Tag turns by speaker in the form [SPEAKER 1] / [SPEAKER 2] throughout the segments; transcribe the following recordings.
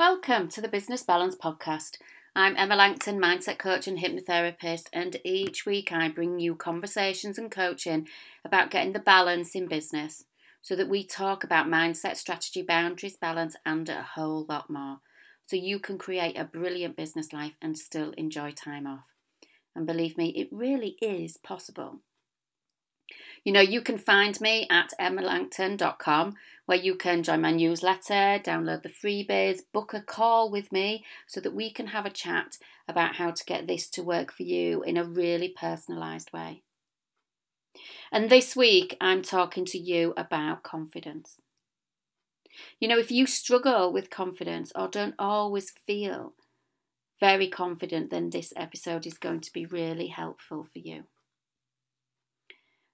[SPEAKER 1] Welcome to the Business Balance Podcast. I'm Emma Langton, mindset coach and hypnotherapist, and each week I bring you conversations and coaching about getting the balance in business so that we talk about mindset, strategy, boundaries, balance, and a whole lot more. So you can create a brilliant business life and still enjoy time off. And believe me, it really is possible. You know, you can find me at emmalangton.com where you can join my newsletter, download the freebies, book a call with me so that we can have a chat about how to get this to work for you in a really personalised way. And this week, I'm talking to you about confidence. You know, if you struggle with confidence or don't always feel very confident, then this episode is going to be really helpful for you.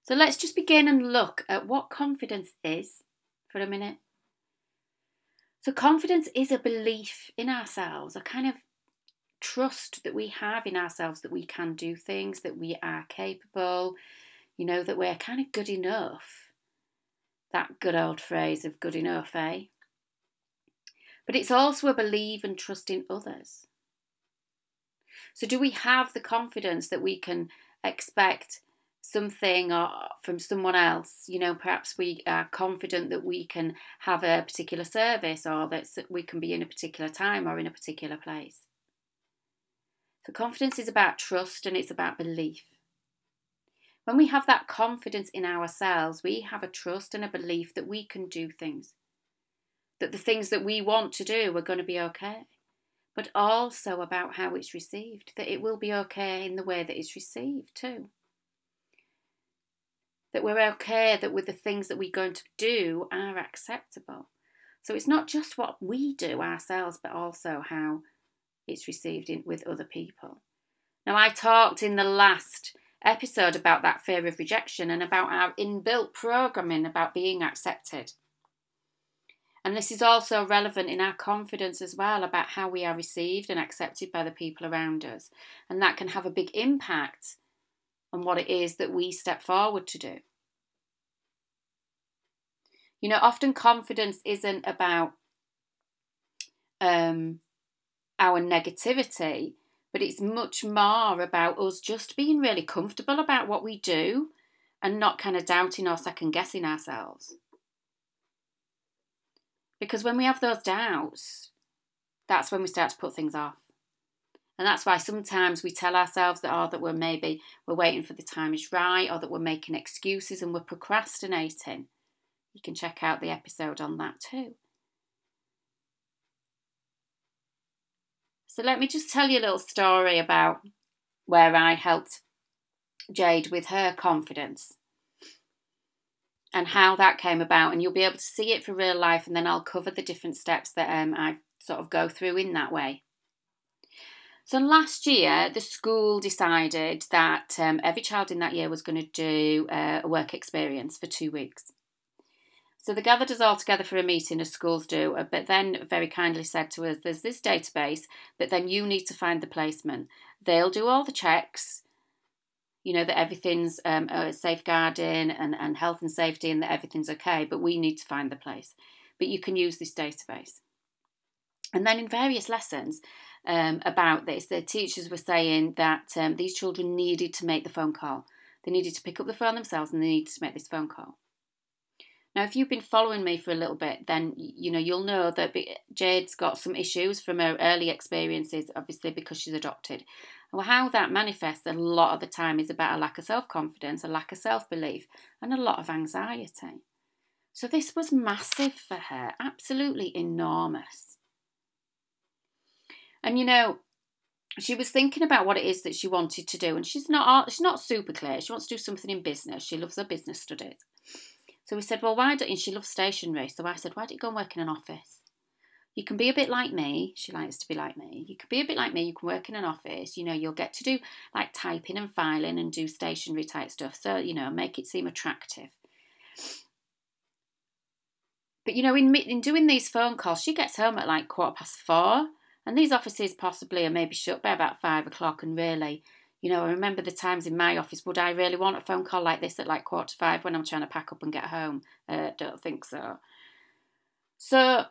[SPEAKER 1] So let's just begin and look at what confidence is for a minute. So, confidence is a belief in ourselves, a kind of trust that we have in ourselves that we can do things, that we are capable, you know, that we're kind of good enough. That good old phrase of good enough, eh? But it's also a belief and trust in others. So, do we have the confidence that we can expect something or from someone else you know perhaps we are confident that we can have a particular service or that we can be in a particular time or in a particular place. So confidence is about trust and it's about belief. When we have that confidence in ourselves we have a trust and a belief that we can do things that the things that we want to do are going to be okay but also about how it's received that it will be okay in the way that it's received too that we're okay that with the things that we're going to do are acceptable. So it's not just what we do ourselves, but also how it's received in, with other people. Now, I talked in the last episode about that fear of rejection and about our inbuilt programming about being accepted. And this is also relevant in our confidence as well about how we are received and accepted by the people around us. And that can have a big impact on what it is that we step forward to do. You know, often confidence isn't about um, our negativity, but it's much more about us just being really comfortable about what we do and not kind of doubting or second guessing ourselves. Because when we have those doubts, that's when we start to put things off. And that's why sometimes we tell ourselves that, oh, that we're maybe we're waiting for the time is right, or that we're making excuses and we're procrastinating. You can check out the episode on that too. So let me just tell you a little story about where I helped Jade with her confidence and how that came about. And you'll be able to see it for real life, and then I'll cover the different steps that um, I sort of go through in that way. So last year, the school decided that um, every child in that year was going to do uh, a work experience for two weeks. So they gathered us all together for a meeting, as schools do, uh, but then very kindly said to us, There's this database, but then you need to find the placement. They'll do all the checks, you know, that everything's um, uh, safeguarding and, and health and safety and that everything's okay, but we need to find the place. But you can use this database. And then in various lessons, um, about this. The teachers were saying that um, these children needed to make the phone call. They needed to pick up the phone themselves and they needed to make this phone call. Now, if you've been following me for a little bit, then you know you'll know that Jade's got some issues from her early experiences, obviously because she's adopted. Well, how that manifests a lot of the time is about a lack of self confidence, a lack of self belief, and a lot of anxiety. So this was massive for her, absolutely enormous. And you know, she was thinking about what it is that she wanted to do, and she's not she's not super clear. She wants to do something in business. She loves her business studies. So we said, well, why don't you? She loves stationery. So I said, why don't you go and work in an office? You can be a bit like me. She likes to be like me. You can be a bit like me. You can work in an office. You know, you'll get to do like typing and filing and do stationery type stuff. So, you know, make it seem attractive. But, you know, in, in doing these phone calls, she gets home at like quarter past four. And these offices possibly are maybe shut by about five o'clock. And really, you know, I remember the times in my office, would I really want a phone call like this at like quarter to five when I'm trying to pack up and get home? Uh, don't think so. So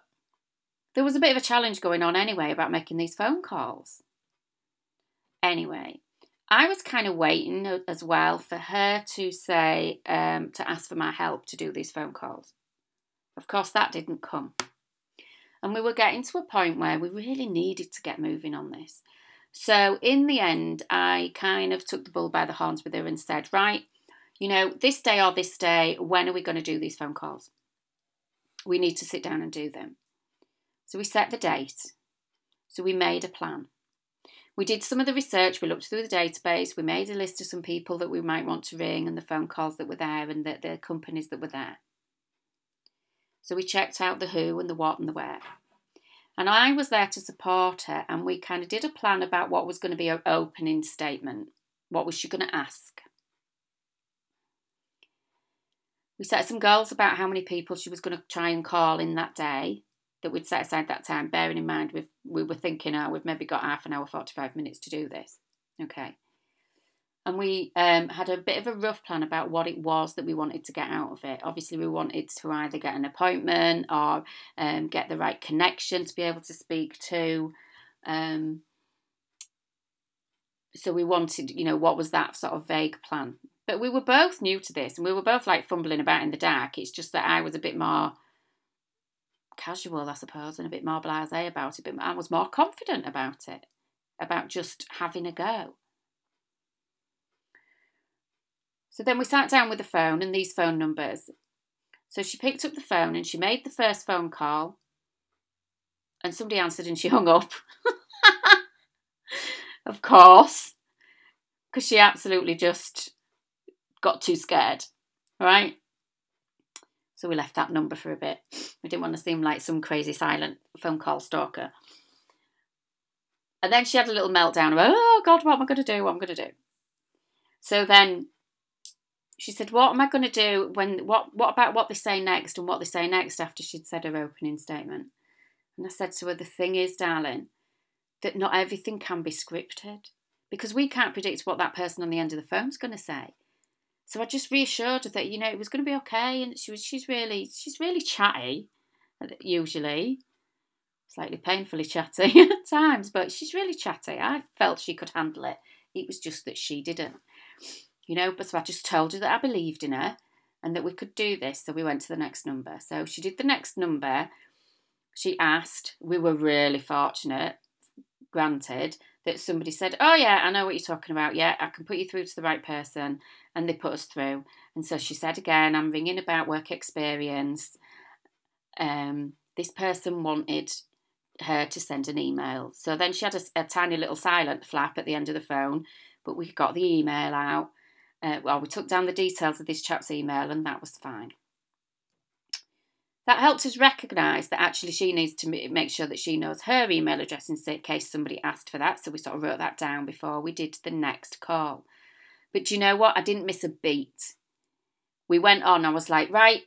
[SPEAKER 1] there was a bit of a challenge going on anyway about making these phone calls. Anyway, I was kind of waiting as well for her to say, um, to ask for my help to do these phone calls. Of course, that didn't come. And we were getting to a point where we really needed to get moving on this. So, in the end, I kind of took the bull by the horns with her and said, Right, you know, this day or this day, when are we going to do these phone calls? We need to sit down and do them. So, we set the date. So, we made a plan. We did some of the research, we looked through the database, we made a list of some people that we might want to ring and the phone calls that were there and the, the companies that were there. So we checked out the who and the what and the where. And I was there to support her, and we kind of did a plan about what was going to be her opening statement. What was she going to ask? We set some goals about how many people she was going to try and call in that day that we'd set aside that time, bearing in mind we've, we were thinking, oh, we've maybe got half an hour, 45 minutes to do this. Okay. And we um, had a bit of a rough plan about what it was that we wanted to get out of it. Obviously, we wanted to either get an appointment or um, get the right connection to be able to speak to. Um, so we wanted, you know, what was that sort of vague plan? But we were both new to this and we were both like fumbling about in the dark. It's just that I was a bit more casual, I suppose, and a bit more blasé about it, but I was more confident about it, about just having a go. So then we sat down with the phone and these phone numbers. So she picked up the phone and she made the first phone call, and somebody answered and she hung up. of course, because she absolutely just got too scared, right? So we left that number for a bit. We didn't want to seem like some crazy silent phone call stalker. And then she had a little meltdown about, oh God, what am I going to do? What am I going to do? So then she said, What am I going to do when, what, what about what they say next and what they say next after she'd said her opening statement? And I said to her, The thing is, darling, that not everything can be scripted because we can't predict what that person on the end of the phone's going to say. So I just reassured her that you know it was going to be okay, and she was she's really she's really chatty, usually, slightly painfully chatty at times, but she's really chatty. I felt she could handle it. It was just that she didn't, you know. But so I just told her that I believed in her and that we could do this. So we went to the next number. So she did the next number. She asked. We were really fortunate, granted, that somebody said, Oh, yeah, I know what you're talking about. Yeah, I can put you through to the right person. And they put us through. And so she said again, I'm ringing about work experience. Um, this person wanted her to send an email. So then she had a, a, tiny little silent flap at the end of the phone, but we got the email out. Uh, well, we took down the details of this chap's email, and that was fine. That helped us recognise that actually she needs to make sure that she knows her email address in case somebody asked for that. So we sort of wrote that down before we did the next call. But you know what? I didn't miss a beat. We went on. I was like, right,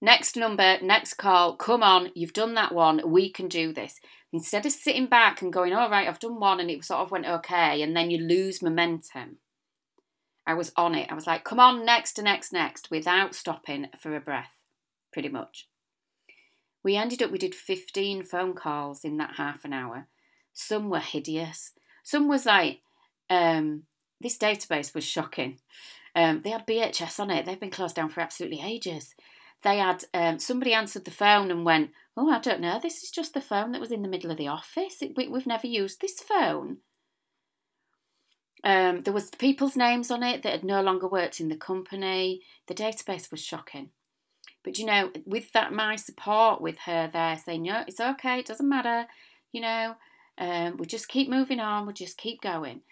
[SPEAKER 1] next number, next call, come on, you've done that one, we can do this. Instead of sitting back and going, all right, I've done one and it sort of went okay, and then you lose momentum. I was on it. I was like, come on, next, next, next, without stopping for a breath pretty much. We ended up, we did 15 phone calls in that half an hour. Some were hideous. Some was like, um, this database was shocking. Um, they had BHS on it. They've been closed down for absolutely ages. They had um, somebody answered the phone and went, "Oh, I don't know. This is just the phone that was in the middle of the office. It, we, have never used this phone." Um, there was people's names on it that had no longer worked in the company. The database was shocking. But you know, with that, my support with her there saying, no, it's okay, it doesn't matter, you know, um, we just keep moving on, we just keep going.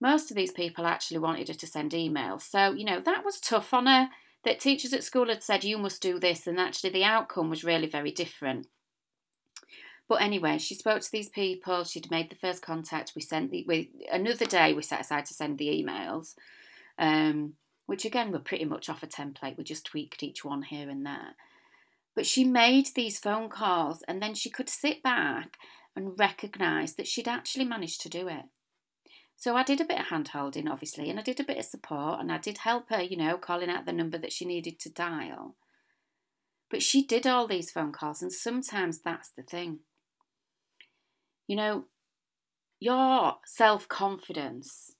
[SPEAKER 1] Most of these people actually wanted her to send emails. So, you know, that was tough on her that teachers at school had said, you must do this, and actually the outcome was really very different. But anyway, she spoke to these people. She'd made the first contact. We sent the we, another day. We set aside to send the emails. Um, which again were pretty much off a template. We just tweaked each one here and there. But she made these phone calls and then she could sit back and recognise that she'd actually managed to do it. So I did a bit of hand holding, obviously, and I did a bit of support and I did help her, you know, calling out the number that she needed to dial. But she did all these phone calls, and sometimes that's the thing. You know, your self confidence,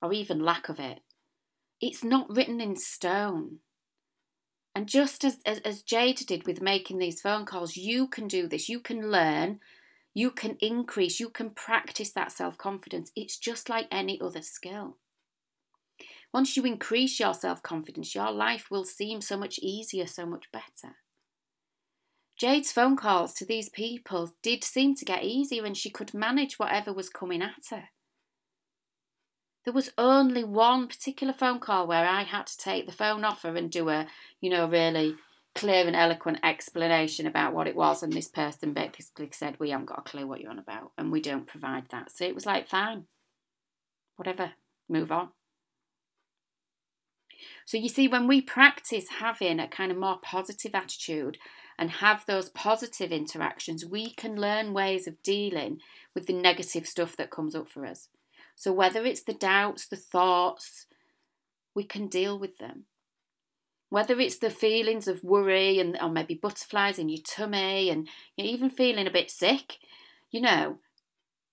[SPEAKER 1] or even lack of it, it's not written in stone. And just as, as, as Jade did with making these phone calls, you can do this. You can learn, you can increase, you can practice that self confidence. It's just like any other skill. Once you increase your self confidence, your life will seem so much easier, so much better. Jade's phone calls to these people did seem to get easier and she could manage whatever was coming at her. There was only one particular phone call where I had to take the phone off her and do a, you know, really clear and eloquent explanation about what it was. And this person basically said, We haven't got a clue what you're on about and we don't provide that. So it was like, Fine, whatever, move on. So you see, when we practice having a kind of more positive attitude and have those positive interactions, we can learn ways of dealing with the negative stuff that comes up for us. So whether it's the doubts, the thoughts, we can deal with them. Whether it's the feelings of worry and or maybe butterflies in your tummy and even feeling a bit sick, you know,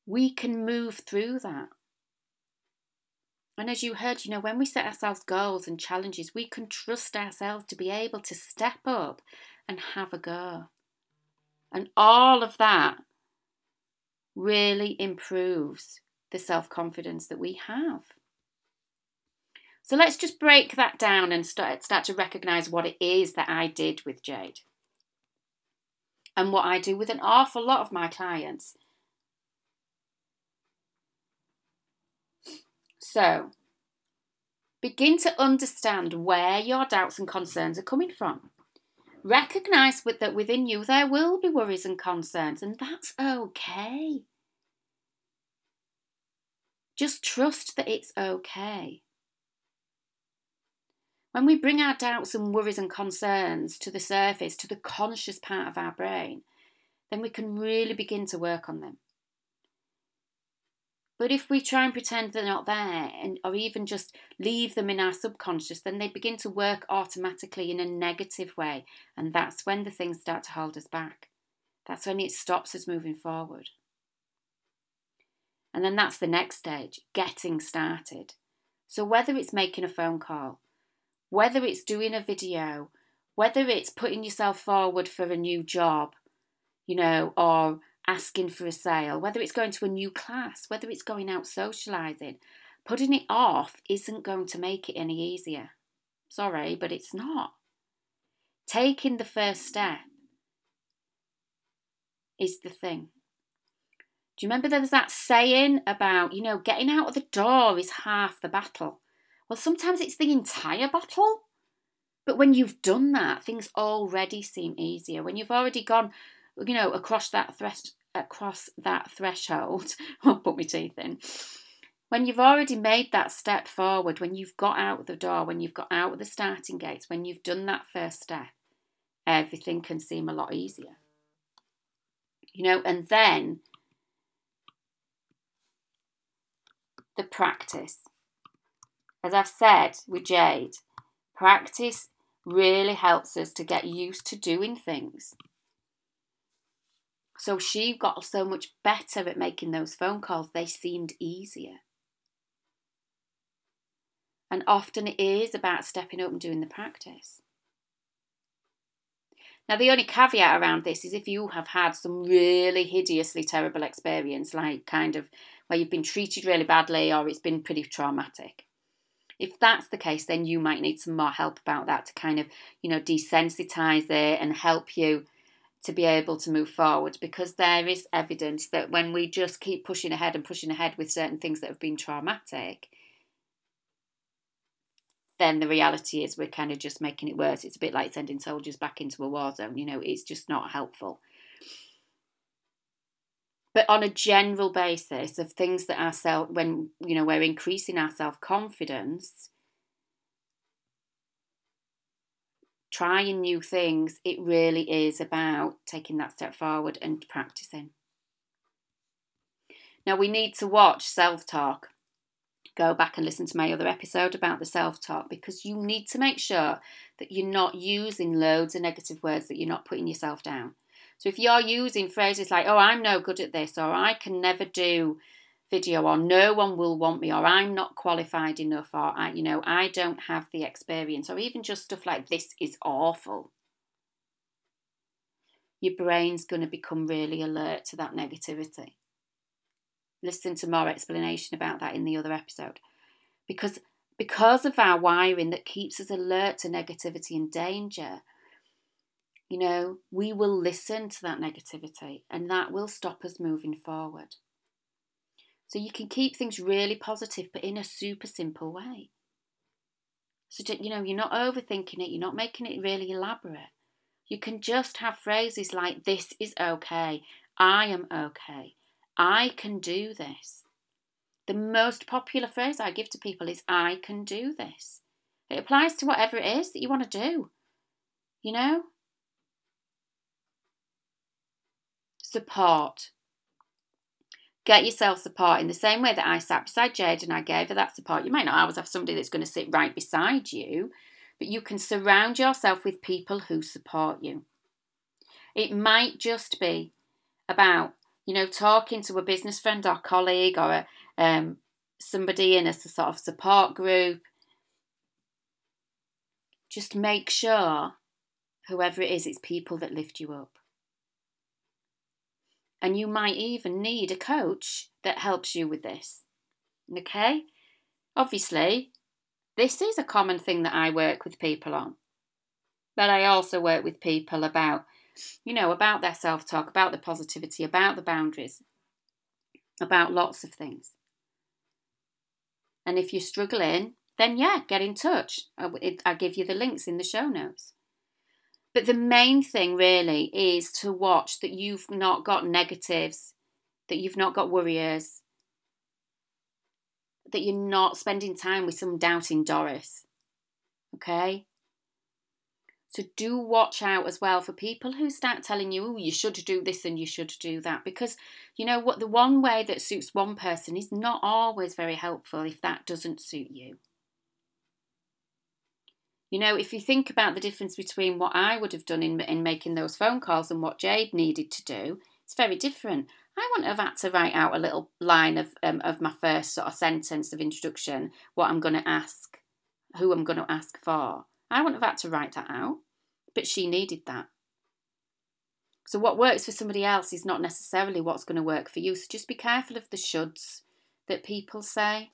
[SPEAKER 1] we can move through that. And as you heard, you know, when we set ourselves goals and challenges, we can trust ourselves to be able to step up and have a go. And all of that really improves the self confidence that we have. So let's just break that down and start, start to recognize what it is that I did with Jade and what I do with an awful lot of my clients. So, begin to understand where your doubts and concerns are coming from. Recognize with, that within you there will be worries and concerns, and that's okay. Just trust that it's okay. When we bring our doubts and worries and concerns to the surface, to the conscious part of our brain, then we can really begin to work on them. But if we try and pretend they're not there, and or even just leave them in our subconscious, then they begin to work automatically in a negative way, and that's when the things start to hold us back. That's when it stops us moving forward. And then that's the next stage, getting started. So whether it's making a phone call, whether it's doing a video, whether it's putting yourself forward for a new job, you know, or asking for a sale, whether it's going to a new class, whether it's going out socialising, putting it off isn't going to make it any easier. Sorry, but it's not. Taking the first step is the thing. Do you remember there was that saying about, you know, getting out of the door is half the battle? Well, sometimes it's the entire battle. But when you've done that, things already seem easier. When you've already gone, you know, across that thresh- across that threshold, I'll put my teeth in. When you've already made that step forward, when you've got out the door, when you've got out of the starting gates, when you've done that first step, everything can seem a lot easier. You know, and then the practice. As I've said with Jade, practice really helps us to get used to doing things. So she got so much better at making those phone calls, they seemed easier. And often it is about stepping up and doing the practice. Now, the only caveat around this is if you have had some really hideously terrible experience, like kind of where you've been treated really badly or it's been pretty traumatic. If that's the case, then you might need some more help about that to kind of, you know, desensitize it and help you to be able to move forward because there is evidence that when we just keep pushing ahead and pushing ahead with certain things that have been traumatic, then the reality is we're kind of just making it worse. It's a bit like sending soldiers back into a war zone, you know, it's just not helpful. But on a general basis of things that our self, when you know we're increasing our self confidence, trying new things, it really is about taking that step forward and practicing. Now, we need to watch self talk go back and listen to my other episode about the self talk because you need to make sure that you're not using loads of negative words, that you're not putting yourself down. So if you're using phrases like, oh, I'm no good at this, or I can never do video, or no one will want me, or I'm not qualified enough, or I, you know, I don't have the experience, or even just stuff like this is awful. Your brain's going to become really alert to that negativity. Listen to more explanation about that in the other episode. Because because of our wiring that keeps us alert to negativity and danger, you know, we will listen to that negativity and that will stop us moving forward. So you can keep things really positive, but in a super simple way. So, you know, you're not overthinking it, you're not making it really elaborate. You can just have phrases like, This is okay, I am okay, I can do this. The most popular phrase I give to people is, I can do this. It applies to whatever it is that you want to do. You know, support. Get yourself support in the same way that I sat beside Jade and I gave her that support. You might not always have somebody that's going to sit right beside you, but you can surround yourself with people who support you. It might just be about, you know, talking to a business friend or colleague or a, um, somebody in a sort of support group. Just make sure, whoever it is, it's people that lift you up. And you might even need a coach that helps you with this. Okay? Obviously, this is a common thing that I work with people on. But I also work with people about, you know, about their self talk, about the positivity, about the boundaries, about lots of things. And if you're struggling, then yeah, get in touch. I'll give you the links in the show notes. But the main thing really is to watch that you've not got negatives, that you've not got worriers, that you're not spending time with some doubting Doris. Okay? So do watch out as well for people who start telling you, oh, you should do this and you should do that. Because you know what, the one way that suits one person is not always very helpful if that doesn't suit you. You know, if you think about the difference between what I would have done in, in making those phone calls and what Jade needed to do, it's very different. I wouldn't have had to write out a little line of um, of my first sort of sentence of introduction, what I'm going to ask, who I'm going to ask for. I wouldn't have had to write that out, but she needed that. So what works for somebody else is not necessarily what's going to work for you. So just be careful of the shoulds that people say.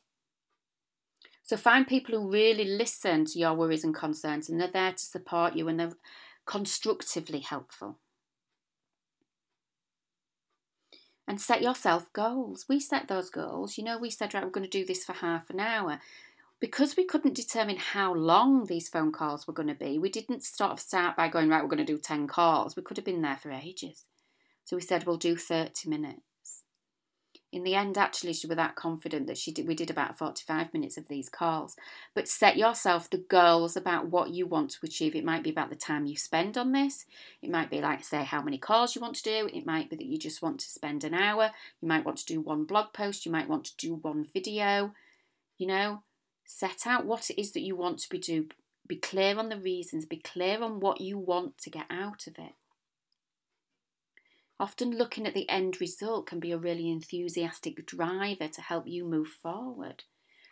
[SPEAKER 1] So find people who really listen to your worries and concerns and they're there to support you and they're constructively helpful. And set yourself goals. We set those goals. You know, we said, right, we're going to do this for half an hour. Because we couldn't determine how long these phone calls were going to be, we didn't of start by going, right, we're going to do 10 calls. We could have been there for ages. So we said, we'll do 30 minutes in the end, actually, she was that confident that she did. We did about forty-five minutes of these calls. But set yourself the goals about what you want to achieve. It might be about the time you spend on this. It might be like say how many calls you want to do. It might be that you just want to spend an hour. You might want to do one blog post. You might want to do one video. You know, set out what it is that you want to be do. Be clear on the reasons. Be clear on what you want to get out of it. Often looking at the end result can be a really enthusiastic driver to help you move forward.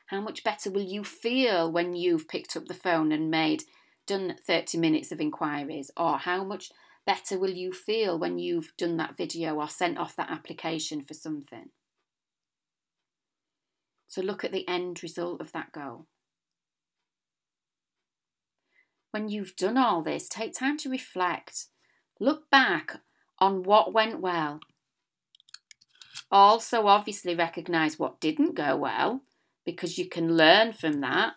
[SPEAKER 1] How much better will you feel when you've picked up the phone and made done 30 minutes of inquiries or how much better will you feel when you've done that video or sent off that application for something? So look at the end result of that goal. When you've done all this, take time to reflect. Look back on what went well. Also, obviously, recognize what didn't go well because you can learn from that.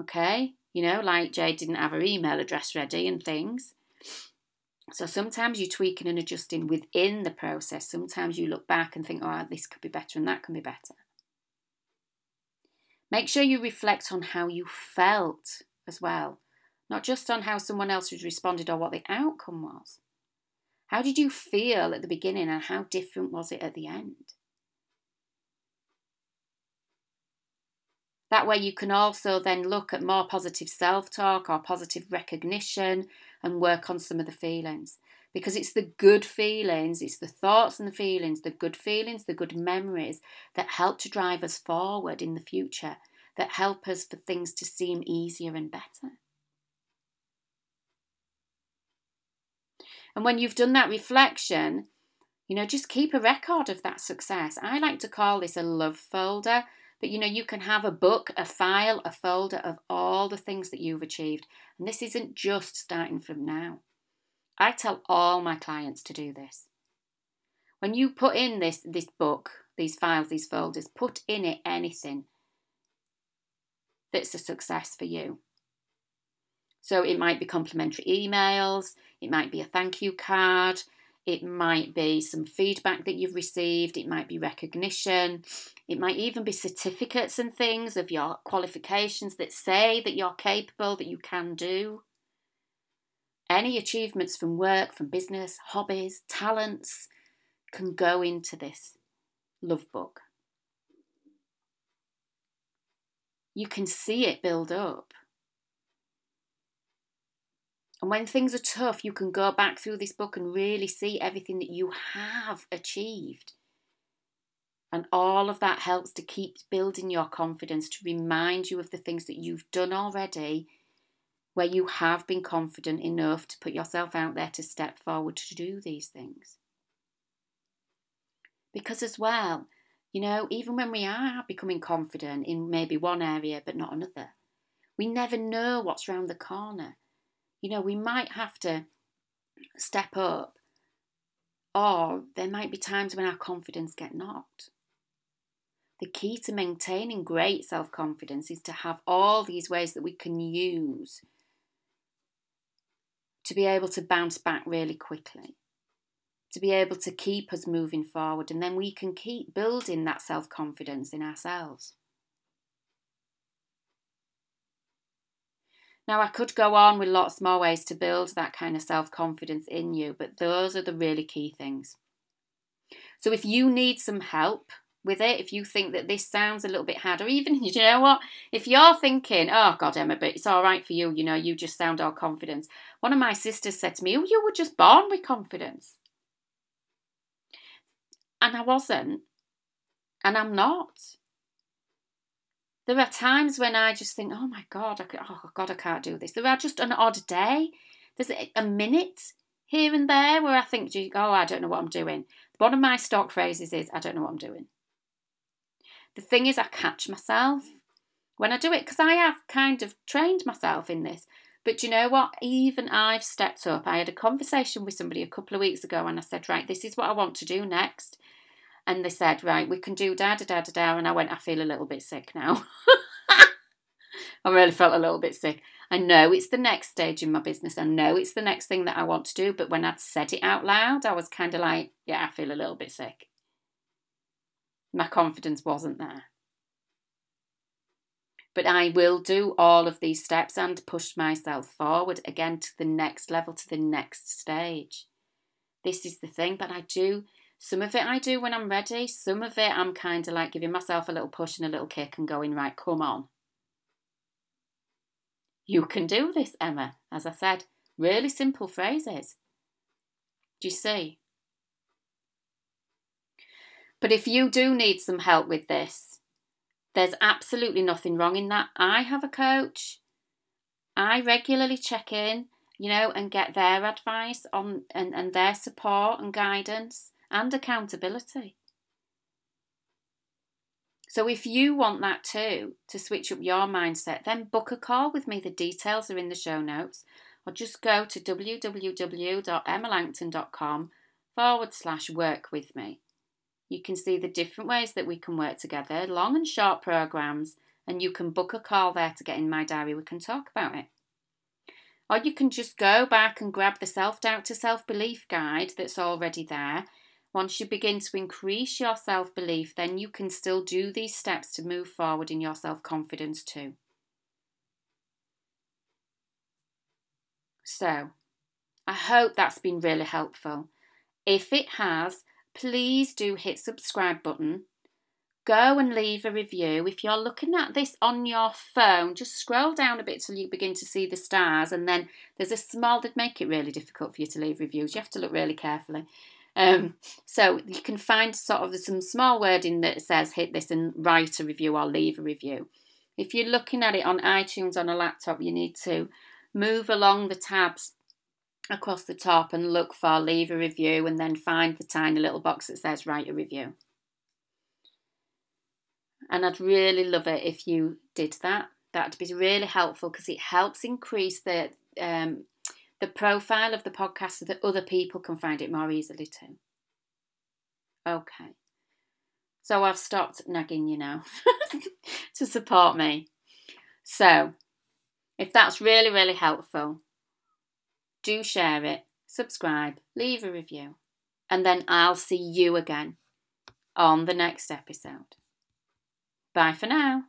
[SPEAKER 1] Okay, you know, like Jade didn't have her email address ready and things. So sometimes you're tweaking and adjusting within the process. Sometimes you look back and think, oh, this could be better and that can be better. Make sure you reflect on how you felt as well, not just on how someone else has responded or what the outcome was. How did you feel at the beginning and how different was it at the end? That way, you can also then look at more positive self talk or positive recognition and work on some of the feelings. Because it's the good feelings, it's the thoughts and the feelings, the good feelings, the good memories that help to drive us forward in the future, that help us for things to seem easier and better. And when you've done that reflection, you know, just keep a record of that success. I like to call this a love folder, but you know, you can have a book, a file, a folder of all the things that you've achieved. And this isn't just starting from now. I tell all my clients to do this. When you put in this this book, these files, these folders, put in it anything that's a success for you. So it might be complimentary emails, it might be a thank you card, it might be some feedback that you've received, it might be recognition, it might even be certificates and things of your qualifications that say that you're capable, that you can do. Any achievements from work, from business, hobbies, talents can go into this love book. You can see it build up. And when things are tough, you can go back through this book and really see everything that you have achieved. And all of that helps to keep building your confidence, to remind you of the things that you've done already, where you have been confident enough to put yourself out there to step forward to do these things. Because, as well, you know, even when we are becoming confident in maybe one area but not another, we never know what's round the corner. You know, we might have to step up, or there might be times when our confidence get knocked. The key to maintaining great self confidence is to have all these ways that we can use to be able to bounce back really quickly, to be able to keep us moving forward, and then we can keep building that self confidence in ourselves. Now, I could go on with lots more ways to build that kind of self confidence in you, but those are the really key things. So, if you need some help with it, if you think that this sounds a little bit hard, or even, you know what, if you're thinking, oh God, Emma, but it's all right for you, you know, you just sound all confidence. One of my sisters said to me, oh, you were just born with confidence. And I wasn't. And I'm not. There are times when I just think, oh my God, I, oh God, I can't do this. There are just an odd day. There's a minute here and there where I think, oh, I don't know what I'm doing. One of my stock phrases is, I don't know what I'm doing. The thing is, I catch myself when I do it because I have kind of trained myself in this. But you know what? Even I've stepped up. I had a conversation with somebody a couple of weeks ago and I said, right, this is what I want to do next and they said, right, we can do da da da da da. And I went, I feel a little bit sick now. I really felt a little bit sick. I know it's the next stage in my business. I know it's the next thing that I want to do. But when I'd said it out loud, I was kind of like, yeah, I feel a little bit sick. My confidence wasn't there. But I will do all of these steps and push myself forward again to the next level, to the next stage. This is the thing, but I do some of it I do when I'm ready. Some of it I'm kind of like giving myself a little push and a little kick and going, right, come on. You can do this, Emma. As I said, really simple phrases. Do you see? But if you do need some help with this, there's absolutely nothing wrong in that. I have a coach. I regularly check in, you know, and get their advice on and, and their support and guidance and accountability. So, if you want that too, to switch up your mindset, then book a call with me. The details are in the show notes, or just go to www.emmalangton.com forward slash work with me. You can see the different ways that we can work together, long and short programs, and you can book a call there to get in my diary. We can talk about it. Or you can just go back and grab the self doubt to self belief guide that's already there once you begin to increase your self belief, then you can still do these steps to move forward in your self confidence too. So, I hope that's been really helpful. If it has, please do hit subscribe button. go and leave a review. If you're looking at this on your phone, just scroll down a bit till you begin to see the stars, and then there's a small that make it really difficult for you to leave reviews. You have to look really carefully. Um, so you can find sort of some small wording that says hit this and write a review or leave a review. If you're looking at it on iTunes on a laptop, you need to move along the tabs across the top and look for leave a review and then find the tiny little box that says write a review. And I'd really love it if you did that. That'd be really helpful because it helps increase the um, the profile of the podcast so that other people can find it more easily too. Okay. So I've stopped nagging you now to support me. So, if that's really, really helpful, do share it, subscribe, leave a review, and then I'll see you again on the next episode. Bye for now.